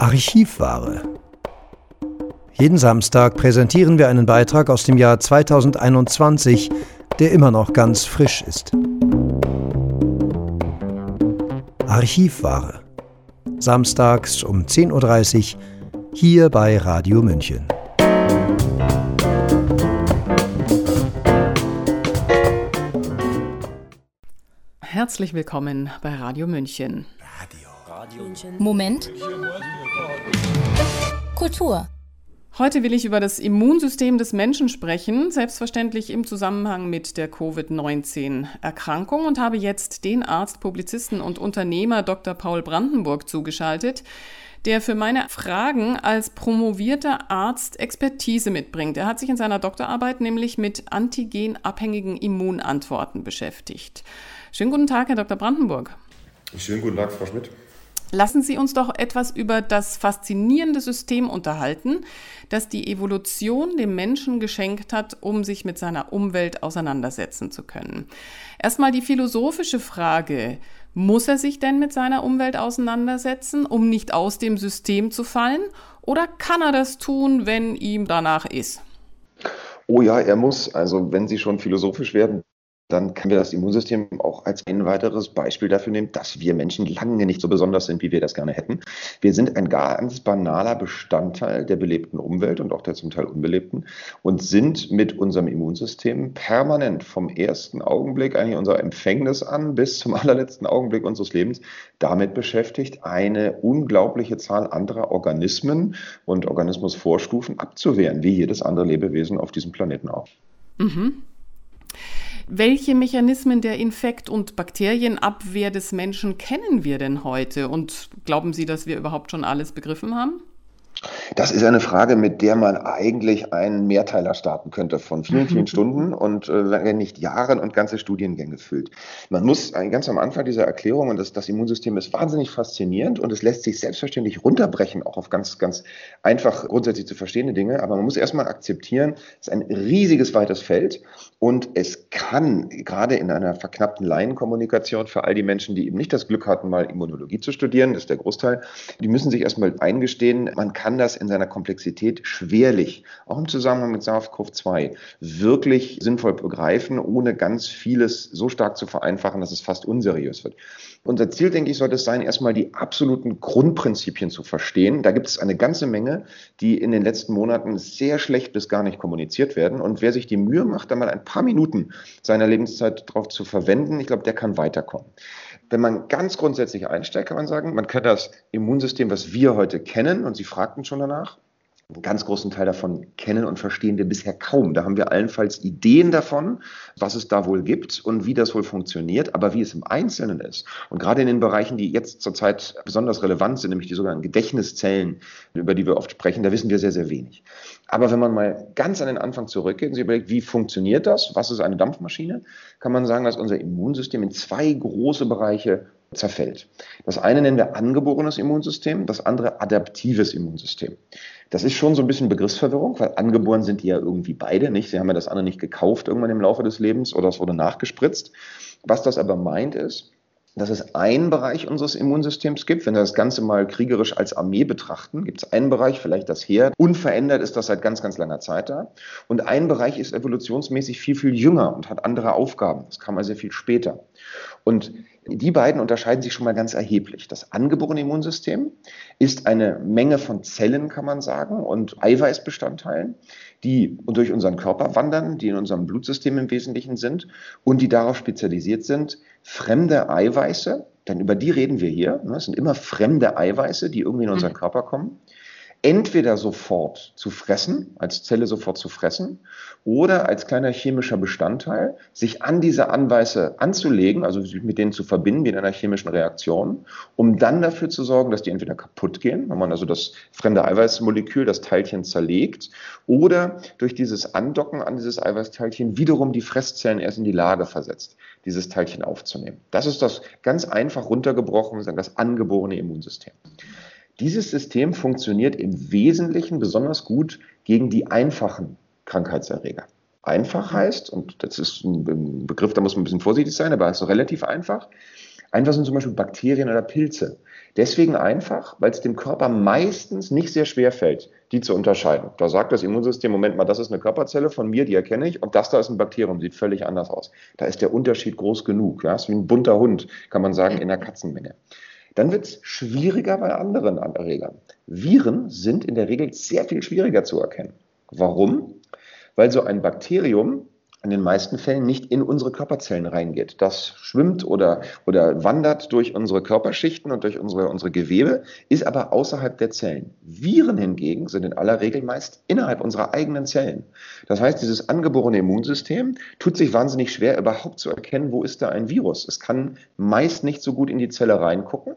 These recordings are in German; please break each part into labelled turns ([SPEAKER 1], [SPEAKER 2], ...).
[SPEAKER 1] Archivware. Jeden Samstag präsentieren wir einen Beitrag aus dem Jahr 2021, der immer noch ganz frisch ist. Archivware. Samstags um 10.30 Uhr hier bei Radio München.
[SPEAKER 2] Herzlich willkommen bei Radio München.
[SPEAKER 3] Radio. Radio. Moment. Kultur.
[SPEAKER 2] Heute will ich über das Immunsystem des Menschen sprechen, selbstverständlich im Zusammenhang mit der Covid-19-Erkrankung und habe jetzt den Arzt, Publizisten und Unternehmer Dr. Paul Brandenburg zugeschaltet, der für meine Fragen als promovierter Arzt Expertise mitbringt. Er hat sich in seiner Doktorarbeit nämlich mit antigenabhängigen Immunantworten beschäftigt. Schönen guten Tag, Herr Dr. Brandenburg.
[SPEAKER 4] Schönen guten Tag, Frau Schmidt.
[SPEAKER 2] Lassen Sie uns doch etwas über das faszinierende System unterhalten, das die Evolution dem Menschen geschenkt hat, um sich mit seiner Umwelt auseinandersetzen zu können. Erstmal die philosophische Frage, muss er sich denn mit seiner Umwelt auseinandersetzen, um nicht aus dem System zu fallen? Oder kann er das tun, wenn ihm danach ist?
[SPEAKER 4] Oh ja, er muss. Also wenn Sie schon philosophisch werden, dann können wir das Immunsystem auch als ein weiteres Beispiel dafür nehmen, dass wir Menschen lange nicht so besonders sind, wie wir das gerne hätten. Wir sind ein ganz banaler Bestandteil der belebten Umwelt und auch der zum Teil unbelebten und sind mit unserem Immunsystem permanent vom ersten Augenblick eigentlich unserer Empfängnis an bis zum allerletzten Augenblick unseres Lebens damit beschäftigt, eine unglaubliche Zahl anderer Organismen und Organismusvorstufen abzuwehren, wie jedes andere Lebewesen auf diesem Planeten auch. Mhm.
[SPEAKER 2] Welche Mechanismen der Infekt- und Bakterienabwehr des Menschen kennen wir denn heute? Und glauben Sie, dass wir überhaupt schon alles begriffen haben?
[SPEAKER 4] Das ist eine Frage, mit der man eigentlich einen Mehrteiler starten könnte von vielen, vielen Stunden und äh, wenn nicht Jahren und ganze Studiengänge füllt. Man muss ganz am Anfang dieser Erklärung, und das, das Immunsystem ist wahnsinnig faszinierend und es lässt sich selbstverständlich runterbrechen, auch auf ganz, ganz einfach grundsätzlich zu verstehende Dinge, aber man muss erstmal akzeptieren, es ist ein riesiges, weites Feld und es kann gerade in einer verknappten Laienkommunikation für all die Menschen, die eben nicht das Glück hatten, mal Immunologie zu studieren, das ist der Großteil, die müssen sich erstmal eingestehen, man kann das in seiner Komplexität schwerlich, auch im Zusammenhang mit SARS-CoV-2, wirklich sinnvoll begreifen, ohne ganz vieles so stark zu vereinfachen, dass es fast unseriös wird. Unser Ziel, denke ich, sollte es sein, erstmal die absoluten Grundprinzipien zu verstehen. Da gibt es eine ganze Menge, die in den letzten Monaten sehr schlecht bis gar nicht kommuniziert werden. Und wer sich die Mühe macht, da mal ein paar Minuten seiner Lebenszeit darauf zu verwenden, ich glaube, der kann weiterkommen. Wenn man ganz grundsätzlich einsteigt, kann man sagen, man kann das Immunsystem, was wir heute kennen, und Sie fragten schon danach, einen ganz großen Teil davon kennen und verstehen wir bisher kaum. Da haben wir allenfalls Ideen davon, was es da wohl gibt und wie das wohl funktioniert, aber wie es im Einzelnen ist. Und gerade in den Bereichen, die jetzt zurzeit besonders relevant sind, nämlich die sogenannten Gedächtniszellen, über die wir oft sprechen, da wissen wir sehr, sehr wenig. Aber wenn man mal ganz an den Anfang zurückgeht und sich überlegt, wie funktioniert das, was ist eine Dampfmaschine, kann man sagen, dass unser Immunsystem in zwei große Bereiche zerfällt. Das eine nennen wir angeborenes Immunsystem, das andere adaptives Immunsystem. Das ist schon so ein bisschen Begriffsverwirrung, weil angeboren sind die ja irgendwie beide nicht. Sie haben ja das andere nicht gekauft irgendwann im Laufe des Lebens oder es wurde nachgespritzt. Was das aber meint ist, dass es einen Bereich unseres Immunsystems gibt. Wenn wir das Ganze mal kriegerisch als Armee betrachten, gibt es einen Bereich, vielleicht das Heer. Unverändert ist das seit ganz, ganz langer Zeit da. Und ein Bereich ist evolutionsmäßig viel, viel jünger und hat andere Aufgaben. Das kam also viel später. Und die beiden unterscheiden sich schon mal ganz erheblich. Das angeborene Immunsystem ist eine Menge von Zellen, kann man sagen, und Eiweißbestandteilen, die durch unseren Körper wandern, die in unserem Blutsystem im Wesentlichen sind und die darauf spezialisiert sind, fremde Eiweiße, denn über die reden wir hier, ne, es sind immer fremde Eiweiße, die irgendwie in unseren mhm. Körper kommen, entweder sofort zu fressen, als Zelle sofort zu fressen, oder als kleiner chemischer Bestandteil sich an diese Anweise anzulegen, also sich mit denen zu verbinden wie in einer chemischen Reaktion, um dann dafür zu sorgen, dass die entweder kaputt gehen, wenn man also das fremde Eiweißmolekül, das Teilchen zerlegt, oder durch dieses Andocken an dieses Eiweißteilchen wiederum die Fresszellen erst in die Lage versetzt, dieses Teilchen aufzunehmen. Das ist das ganz einfach runtergebrochen, das angeborene Immunsystem. Dieses System funktioniert im Wesentlichen besonders gut gegen die einfachen Krankheitserreger. Einfach heißt, und das ist ein Begriff, da muss man ein bisschen vorsichtig sein, aber es ist relativ einfach. Einfach sind zum Beispiel Bakterien oder Pilze. Deswegen einfach, weil es dem Körper meistens nicht sehr schwer fällt, die zu unterscheiden. Da sagt das Immunsystem, Moment mal, das ist eine Körperzelle von mir, die erkenne ich, und das da ist ein Bakterium, sieht völlig anders aus. Da ist der Unterschied groß genug. Ja? ist wie ein bunter Hund, kann man sagen, in der Katzenmenge. Dann wird es schwieriger bei anderen Erregern. Viren sind in der Regel sehr viel schwieriger zu erkennen. Warum? Weil so ein Bakterium in den meisten Fällen nicht in unsere Körperzellen reingeht. Das schwimmt oder, oder wandert durch unsere Körperschichten und durch unsere, unsere Gewebe, ist aber außerhalb der Zellen. Viren hingegen sind in aller Regel meist innerhalb unserer eigenen Zellen. Das heißt, dieses angeborene Immunsystem tut sich wahnsinnig schwer, überhaupt zu erkennen, wo ist da ein Virus. Es kann meist nicht so gut in die Zelle reingucken.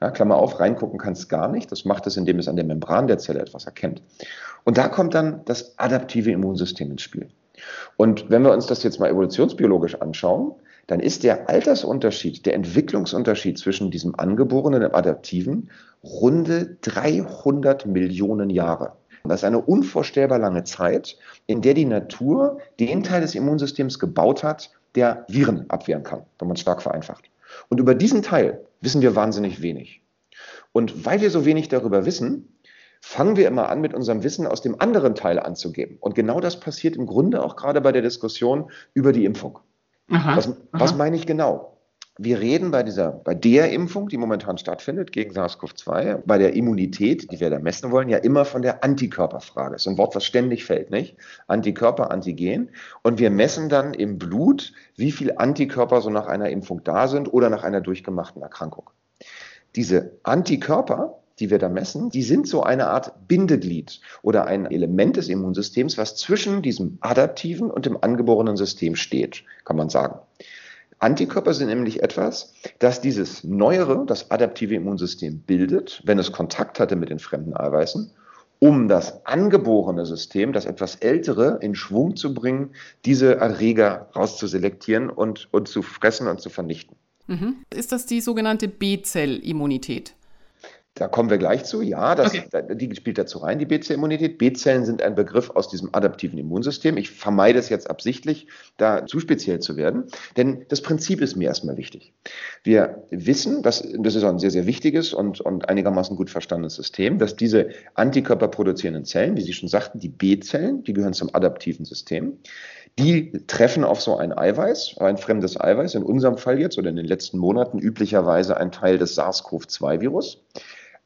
[SPEAKER 4] Ja, Klammer auf, reingucken kann es gar nicht. Das macht es, indem es an der Membran der Zelle etwas erkennt. Und da kommt dann das adaptive Immunsystem ins Spiel. Und wenn wir uns das jetzt mal evolutionsbiologisch anschauen, dann ist der Altersunterschied, der Entwicklungsunterschied zwischen diesem angeborenen und dem adaptiven runde 300 Millionen Jahre. Das ist eine unvorstellbar lange Zeit, in der die Natur den Teil des Immunsystems gebaut hat, der Viren abwehren kann, wenn man es stark vereinfacht. Und über diesen Teil wissen wir wahnsinnig wenig. Und weil wir so wenig darüber wissen, fangen wir immer an, mit unserem Wissen aus dem anderen Teil anzugeben. Und genau das passiert im Grunde auch gerade bei der Diskussion über die Impfung. Aha, was, was meine ich genau? Wir reden bei dieser, bei der Impfung, die momentan stattfindet gegen SARS-CoV-2, bei der Immunität, die wir da messen wollen, ja immer von der Antikörperfrage. Das ist ein Wort, was ständig fällt, nicht? Antikörper, Antigen. Und wir messen dann im Blut, wie viel Antikörper so nach einer Impfung da sind oder nach einer durchgemachten Erkrankung. Diese Antikörper, die wir da messen, die sind so eine Art Bindeglied oder ein Element des Immunsystems, was zwischen diesem adaptiven und dem angeborenen System steht, kann man sagen. Antikörper sind nämlich etwas, das dieses neuere, das adaptive Immunsystem bildet, wenn es Kontakt hatte mit den fremden Eiweißen, um das angeborene System, das etwas ältere, in Schwung zu bringen, diese Erreger rauszuselektieren und, und zu fressen und zu vernichten.
[SPEAKER 2] Mhm. Ist das die sogenannte B-Zell-Immunität?
[SPEAKER 4] Da kommen wir gleich zu. Ja, das, okay. die spielt dazu rein, die B-Zell-Immunität. B-Zellen sind ein Begriff aus diesem adaptiven Immunsystem. Ich vermeide es jetzt absichtlich, da zu speziell zu werden, denn das Prinzip ist mir erstmal wichtig. Wir wissen, dass, das ist ein sehr, sehr wichtiges und, und einigermaßen gut verstandenes System, dass diese Antikörper produzierenden Zellen, wie Sie schon sagten, die B-Zellen, die gehören zum adaptiven System, die treffen auf so ein Eiweiß, ein fremdes Eiweiß, in unserem Fall jetzt oder in den letzten Monaten üblicherweise ein Teil des SARS-CoV-2-Virus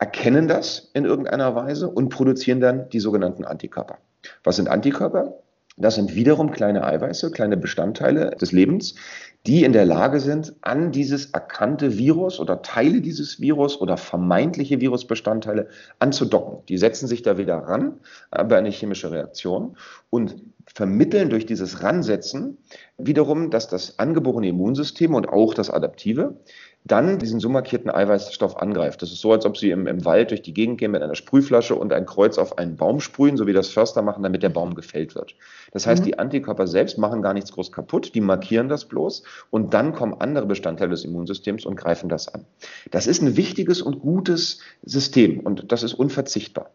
[SPEAKER 4] erkennen das in irgendeiner Weise und produzieren dann die sogenannten Antikörper. Was sind Antikörper? Das sind wiederum kleine Eiweiße, kleine Bestandteile des Lebens, die in der Lage sind, an dieses erkannte Virus oder Teile dieses Virus oder vermeintliche Virusbestandteile anzudocken. Die setzen sich da wieder ran bei einer chemischen Reaktion und vermitteln durch dieses Ransetzen wiederum, dass das angeborene Immunsystem und auch das adaptive dann diesen so markierten Eiweißstoff angreift. Das ist so, als ob Sie im, im Wald durch die Gegend gehen mit einer Sprühflasche und ein Kreuz auf einen Baum sprühen, so wie das Förster machen, damit der Baum gefällt wird. Das heißt, mhm. die Antikörper selbst machen gar nichts groß kaputt, die markieren das bloß und dann kommen andere Bestandteile des Immunsystems und greifen das an. Das ist ein wichtiges und gutes System und das ist unverzichtbar.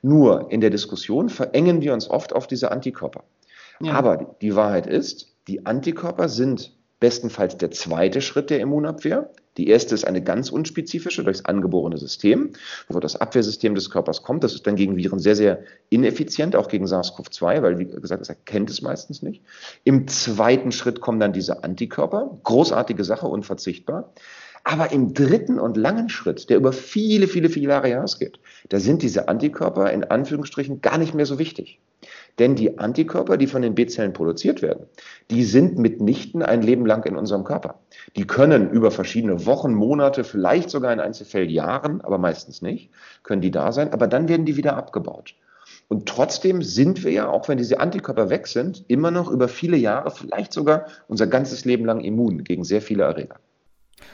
[SPEAKER 4] Nur in der Diskussion verengen wir uns oft auf diese Antikörper. Ja. Aber die Wahrheit ist, die Antikörper sind bestenfalls der zweite Schritt der Immunabwehr. Die erste ist eine ganz unspezifische durchs angeborene System, wo das Abwehrsystem des Körpers kommt. Das ist dann gegen Viren sehr, sehr ineffizient, auch gegen SARS-CoV-2, weil, wie gesagt, es erkennt es meistens nicht. Im zweiten Schritt kommen dann diese Antikörper. Großartige Sache, unverzichtbar. Aber im dritten und langen Schritt, der über viele, viele, viele Jahre hinausgeht, da sind diese Antikörper in Anführungsstrichen gar nicht mehr so wichtig. Denn die Antikörper, die von den B-Zellen produziert werden, die sind mitnichten ein Leben lang in unserem Körper. Die können über verschiedene Wochen, Monate, vielleicht sogar in Einzelfällen Jahren, aber meistens nicht, können die da sein, aber dann werden die wieder abgebaut. Und trotzdem sind wir ja, auch wenn diese Antikörper weg sind, immer noch über viele Jahre, vielleicht sogar unser ganzes Leben lang immun gegen sehr viele Erreger.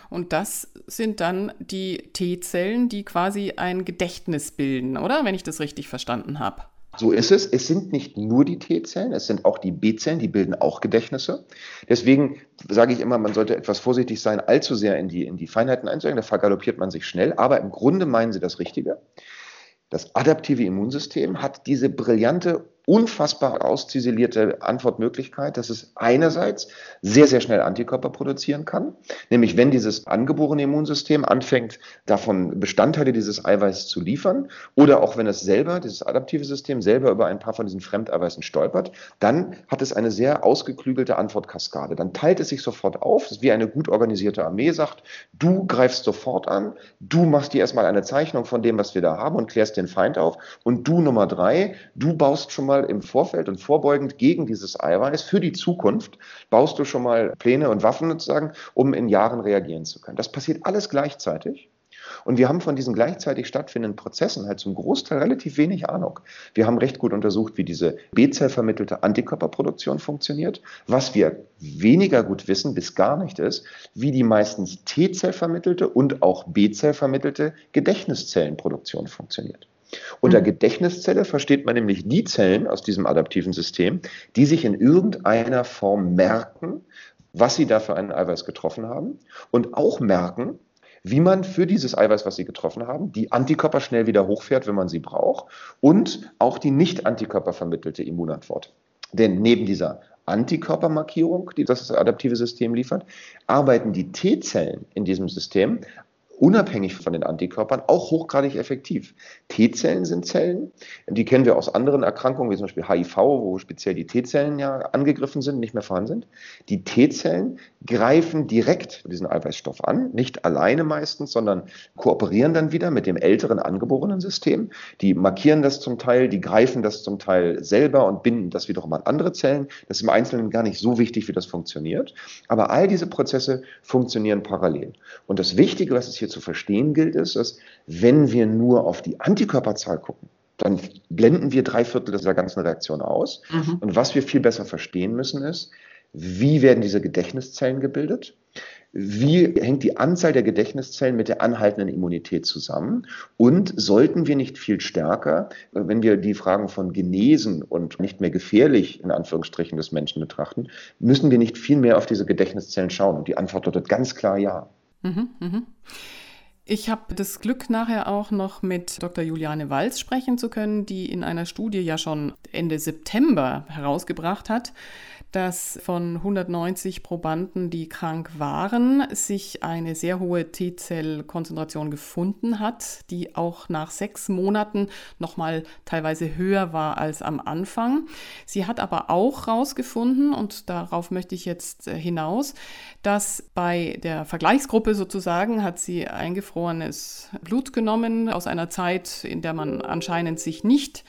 [SPEAKER 2] Und das sind dann die T-Zellen, die quasi ein Gedächtnis bilden, oder? Wenn ich das richtig verstanden habe.
[SPEAKER 4] So ist es. Es sind nicht nur die T-Zellen, es sind auch die B-Zellen, die bilden auch Gedächtnisse. Deswegen sage ich immer, man sollte etwas vorsichtig sein, allzu sehr in die, in die Feinheiten einzugehen, da vergaloppiert man sich schnell. Aber im Grunde meinen Sie das Richtige. Das adaptive Immunsystem hat diese brillante unfassbar ausziselierte Antwortmöglichkeit, dass es einerseits sehr, sehr schnell Antikörper produzieren kann, nämlich wenn dieses angeborene Immunsystem anfängt, davon Bestandteile dieses Eiweiß zu liefern oder auch wenn es selber, dieses adaptive System selber über ein paar von diesen Fremdeiweißen stolpert, dann hat es eine sehr ausgeklügelte Antwortkaskade. Dann teilt es sich sofort auf, wie eine gut organisierte Armee sagt, du greifst sofort an, du machst dir erstmal eine Zeichnung von dem, was wir da haben und klärst den Feind auf. Und du Nummer drei, du baust schon mal im Vorfeld und vorbeugend gegen dieses Eiweiß für die Zukunft, baust du schon mal Pläne und Waffen sozusagen, um in Jahren reagieren zu können. Das passiert alles gleichzeitig. Und wir haben von diesen gleichzeitig stattfindenden Prozessen halt zum Großteil relativ wenig Ahnung. Wir haben recht gut untersucht, wie diese B-Zell vermittelte Antikörperproduktion funktioniert. Was wir weniger gut wissen, bis gar nicht ist, wie die meistens T-Zell vermittelte und auch B-Zell vermittelte Gedächtniszellenproduktion funktioniert. Unter mhm. Gedächtniszelle versteht man nämlich die Zellen aus diesem adaptiven System, die sich in irgendeiner Form merken, was sie da für einen Eiweiß getroffen haben und auch merken, wie man für dieses Eiweiß, was sie getroffen haben, die Antikörper schnell wieder hochfährt, wenn man sie braucht und auch die nicht Antikörper vermittelte Immunantwort. Denn neben dieser Antikörpermarkierung, die das adaptive System liefert, arbeiten die T-Zellen in diesem System unabhängig von den Antikörpern auch hochgradig effektiv. T-Zellen sind Zellen, die kennen wir aus anderen Erkrankungen, wie zum Beispiel HIV, wo speziell die T-Zellen ja angegriffen sind, nicht mehr vorhanden sind. Die T-Zellen greifen direkt diesen Eiweißstoff an, nicht alleine meistens, sondern kooperieren dann wieder mit dem älteren angeborenen System. Die markieren das zum Teil, die greifen das zum Teil selber und binden das wiederum an andere Zellen. Das ist im Einzelnen gar nicht so wichtig, wie das funktioniert. Aber all diese Prozesse funktionieren parallel. Und das Wichtige, was es hier hier zu verstehen gilt, ist, dass wenn wir nur auf die Antikörperzahl gucken, dann blenden wir drei Viertel dieser ganzen Reaktion aus. Mhm. Und was wir viel besser verstehen müssen, ist, wie werden diese Gedächtniszellen gebildet? Wie hängt die Anzahl der Gedächtniszellen mit der anhaltenden Immunität zusammen? Und sollten wir nicht viel stärker, wenn wir die Fragen von Genesen und nicht mehr gefährlich in Anführungsstrichen des Menschen betrachten, müssen wir nicht viel mehr auf diese Gedächtniszellen schauen? Und die Antwort lautet ganz klar ja. Mhm,
[SPEAKER 2] mhm. Ich habe das Glück, nachher auch noch mit Dr. Juliane Walz sprechen zu können, die in einer Studie ja schon Ende September herausgebracht hat, dass von 190 Probanden, die krank waren, sich eine sehr hohe T-Zell-Konzentration gefunden hat, die auch nach sechs Monaten nochmal teilweise höher war als am Anfang. Sie hat aber auch herausgefunden, und darauf möchte ich jetzt äh, hinaus, dass bei der Vergleichsgruppe sozusagen hat sie eingefrorenes Blut genommen aus einer Zeit, in der man anscheinend sich nicht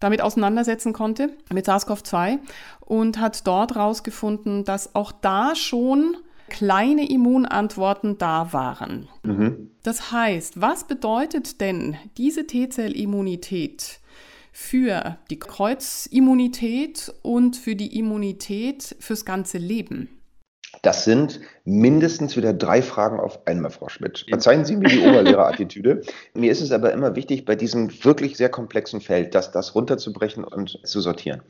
[SPEAKER 2] damit auseinandersetzen konnte, mit SARS-CoV-2 und hat dort herausgefunden, dass auch da schon kleine Immunantworten da waren. Mhm. Das heißt, was bedeutet denn diese T-Zell-Immunität für die Kreuzimmunität und für die Immunität fürs ganze Leben?
[SPEAKER 4] Das sind mindestens wieder drei Fragen auf einmal, Frau Schmidt. Verzeihen Sie mir die Oberlehrerattitüde. mir ist es aber immer wichtig, bei diesem wirklich sehr komplexen Feld, das, das runterzubrechen und zu sortieren.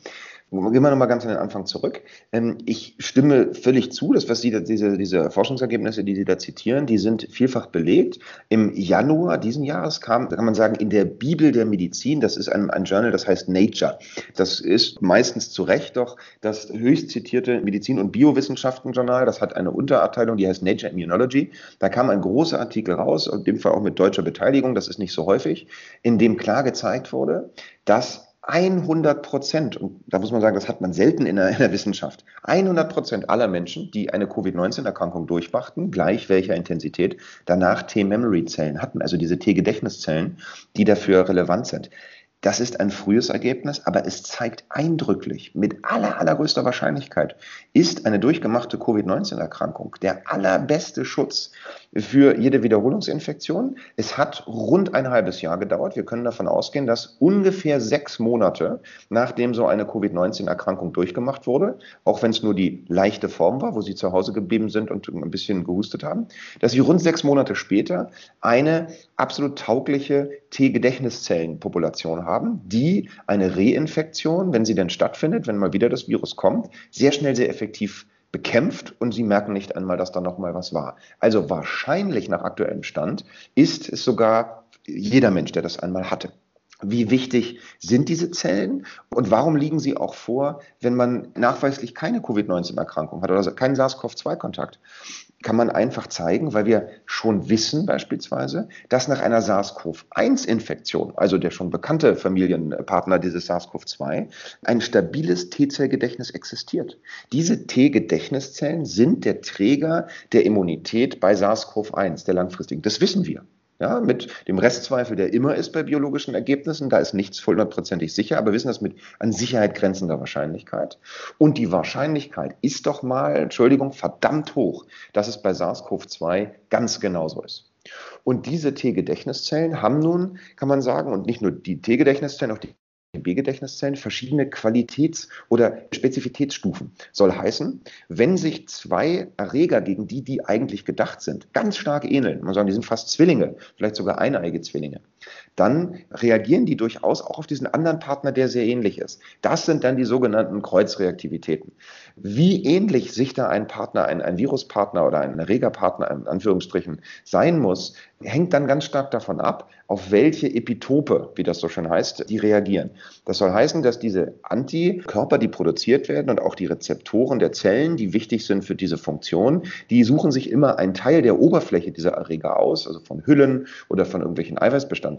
[SPEAKER 4] Gehen wir nochmal ganz an den Anfang zurück. Ähm, ich stimme völlig zu, dass was Sie, diese, diese Forschungsergebnisse, die Sie da zitieren, die sind vielfach belegt. Im Januar diesen Jahres kam, kann man sagen, in der Bibel der Medizin, das ist ein, ein Journal, das heißt Nature. Das ist meistens zu Recht doch das höchst zitierte Medizin- und Biowissenschaften-Journal. Das hat eine Unterabteilung, die heißt Nature Immunology. Da kam ein großer Artikel raus, in dem Fall auch mit deutscher Beteiligung, das ist nicht so häufig, in dem klar gezeigt wurde, dass 100 Prozent, und da muss man sagen, das hat man selten in der, in der Wissenschaft, 100 Prozent aller Menschen, die eine Covid-19-Erkrankung durchmachten, gleich welcher Intensität, danach T-Memory-Zellen hatten, also diese T-Gedächtniszellen, die dafür relevant sind. Das ist ein frühes Ergebnis, aber es zeigt eindrücklich, mit aller, allergrößter Wahrscheinlichkeit ist eine durchgemachte Covid-19-Erkrankung der allerbeste Schutz für jede Wiederholungsinfektion. Es hat rund ein halbes Jahr gedauert. Wir können davon ausgehen, dass ungefähr sechs Monate, nachdem so eine Covid-19-Erkrankung durchgemacht wurde, auch wenn es nur die leichte Form war, wo sie zu Hause geblieben sind und ein bisschen gehustet haben, dass wir rund sechs Monate später eine absolut taugliche T-Gedächtniszellenpopulation haben, die eine Reinfektion, wenn sie denn stattfindet, wenn mal wieder das Virus kommt, sehr schnell, sehr effektiv bekämpft und sie merken nicht einmal, dass da noch mal was war. Also wahrscheinlich nach aktuellem Stand ist es sogar jeder Mensch, der das einmal hatte. Wie wichtig sind diese Zellen und warum liegen sie auch vor, wenn man nachweislich keine Covid-19-Erkrankung hat oder keinen SARS-CoV-2-Kontakt? Kann man einfach zeigen, weil wir schon wissen beispielsweise, dass nach einer SARS-CoV-1-Infektion, also der schon bekannte Familienpartner dieses SARS-CoV-2, ein stabiles T-Zellgedächtnis existiert. Diese T-Gedächtniszellen sind der Träger der Immunität bei SARS-CoV-1, der langfristigen. Das wissen wir. Ja, mit dem Restzweifel, der immer ist bei biologischen Ergebnissen. Da ist nichts hundertprozentig sicher, aber wir wissen das mit an Sicherheit grenzender Wahrscheinlichkeit. Und die Wahrscheinlichkeit ist doch mal, Entschuldigung, verdammt hoch, dass es bei SARS-CoV-2 ganz genauso ist. Und diese T-Gedächtniszellen haben nun, kann man sagen, und nicht nur die T-Gedächtniszellen, auch die B-Gedächtniszellen verschiedene Qualitäts- oder Spezifitätsstufen. Soll heißen, wenn sich zwei Erreger, gegen die die eigentlich gedacht sind, ganz stark ähneln, man sagt, die sind fast Zwillinge, vielleicht sogar eineige Zwillinge, dann reagieren die durchaus auch auf diesen anderen Partner, der sehr ähnlich ist. Das sind dann die sogenannten Kreuzreaktivitäten. Wie ähnlich sich da ein Partner, ein, ein Viruspartner oder ein Erregerpartner in Anführungsstrichen sein muss, hängt dann ganz stark davon ab, auf welche Epitope, wie das so schön heißt, die reagieren. Das soll heißen, dass diese Antikörper, die produziert werden und auch die Rezeptoren der Zellen, die wichtig sind für diese Funktion, die suchen sich immer einen Teil der Oberfläche dieser Erreger aus, also von Hüllen oder von irgendwelchen Eiweißbestandteilen.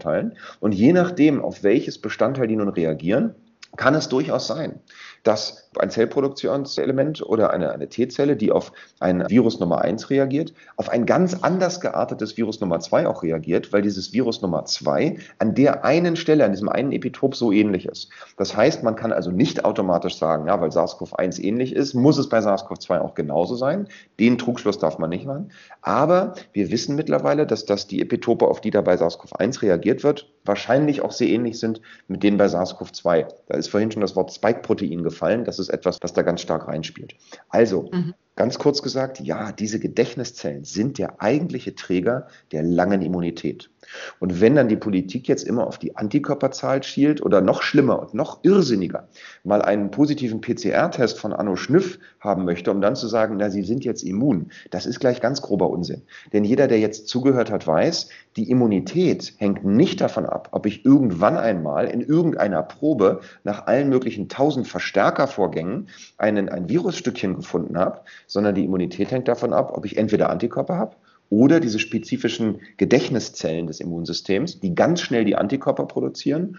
[SPEAKER 4] Und je nachdem, auf welches Bestandteil die nun reagieren, kann es durchaus sein, dass ein Zellproduktionselement oder eine, eine T-Zelle, die auf ein Virus Nummer 1 reagiert, auf ein ganz anders geartetes Virus Nummer 2 auch reagiert, weil dieses Virus Nummer 2 an der einen Stelle, an diesem einen Epitop so ähnlich ist. Das heißt, man kann also nicht automatisch sagen, ja, weil SARS-CoV-1 ähnlich ist, muss es bei SARS-CoV-2 auch genauso sein. Den Trugschluss darf man nicht machen. Aber wir wissen mittlerweile, dass das die Epitope, auf die da bei SARS-CoV-1 reagiert wird, wahrscheinlich auch sehr ähnlich sind mit denen bei SARS-CoV-2. Da ist vorhin schon das Wort Spike-Protein gefallen. Das ist etwas, was da ganz stark reinspielt. Also, mhm. Ganz kurz gesagt, ja, diese Gedächtniszellen sind der eigentliche Träger der langen Immunität. Und wenn dann die Politik jetzt immer auf die Antikörperzahl schielt oder noch schlimmer und noch irrsinniger mal einen positiven PCR-Test von Anno Schnüff haben möchte, um dann zu sagen, na, Sie sind jetzt immun, das ist gleich ganz grober Unsinn. Denn jeder, der jetzt zugehört hat, weiß, die Immunität hängt nicht davon ab, ob ich irgendwann einmal in irgendeiner Probe nach allen möglichen tausend Verstärkervorgängen einen, ein Virusstückchen gefunden habe, sondern die Immunität hängt davon ab, ob ich entweder Antikörper habe oder diese spezifischen Gedächtniszellen des Immunsystems, die ganz schnell die Antikörper produzieren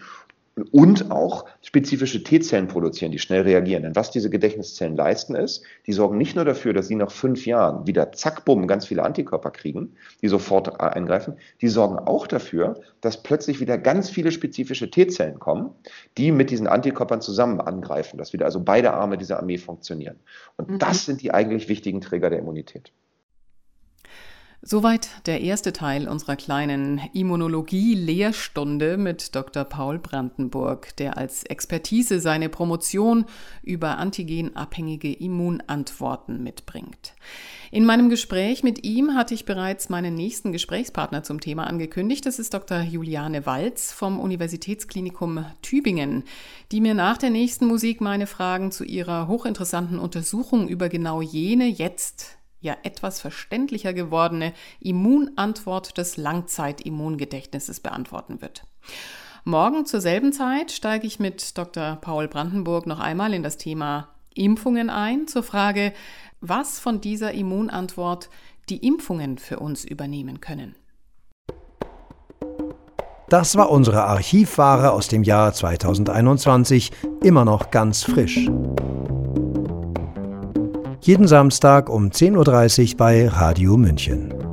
[SPEAKER 4] und auch spezifische T-Zellen produzieren, die schnell reagieren. Denn was diese Gedächtniszellen leisten ist, die sorgen nicht nur dafür, dass sie nach fünf Jahren wieder zack, bumm, ganz viele Antikörper kriegen, die sofort eingreifen, die sorgen auch dafür, dass plötzlich wieder ganz viele spezifische T-Zellen kommen, die mit diesen Antikörpern zusammen angreifen, dass wieder also beide Arme dieser Armee funktionieren. Und mhm. das sind die eigentlich wichtigen Träger der Immunität.
[SPEAKER 2] Soweit der erste Teil unserer kleinen Immunologie-Lehrstunde mit Dr. Paul Brandenburg, der als Expertise seine Promotion über antigenabhängige Immunantworten mitbringt. In meinem Gespräch mit ihm hatte ich bereits meinen nächsten Gesprächspartner zum Thema angekündigt. Das ist Dr. Juliane Walz vom Universitätsklinikum Tübingen, die mir nach der nächsten Musik meine Fragen zu ihrer hochinteressanten Untersuchung über genau jene jetzt ja etwas verständlicher gewordene Immunantwort des Langzeitimmungedächtnisses beantworten wird. Morgen zur selben Zeit steige ich mit Dr. Paul Brandenburg noch einmal in das Thema Impfungen ein, zur Frage, was von dieser Immunantwort die Impfungen für uns übernehmen können.
[SPEAKER 1] Das war unsere Archivware aus dem Jahr 2021, immer noch ganz frisch. Jeden Samstag um 10.30 Uhr bei Radio München.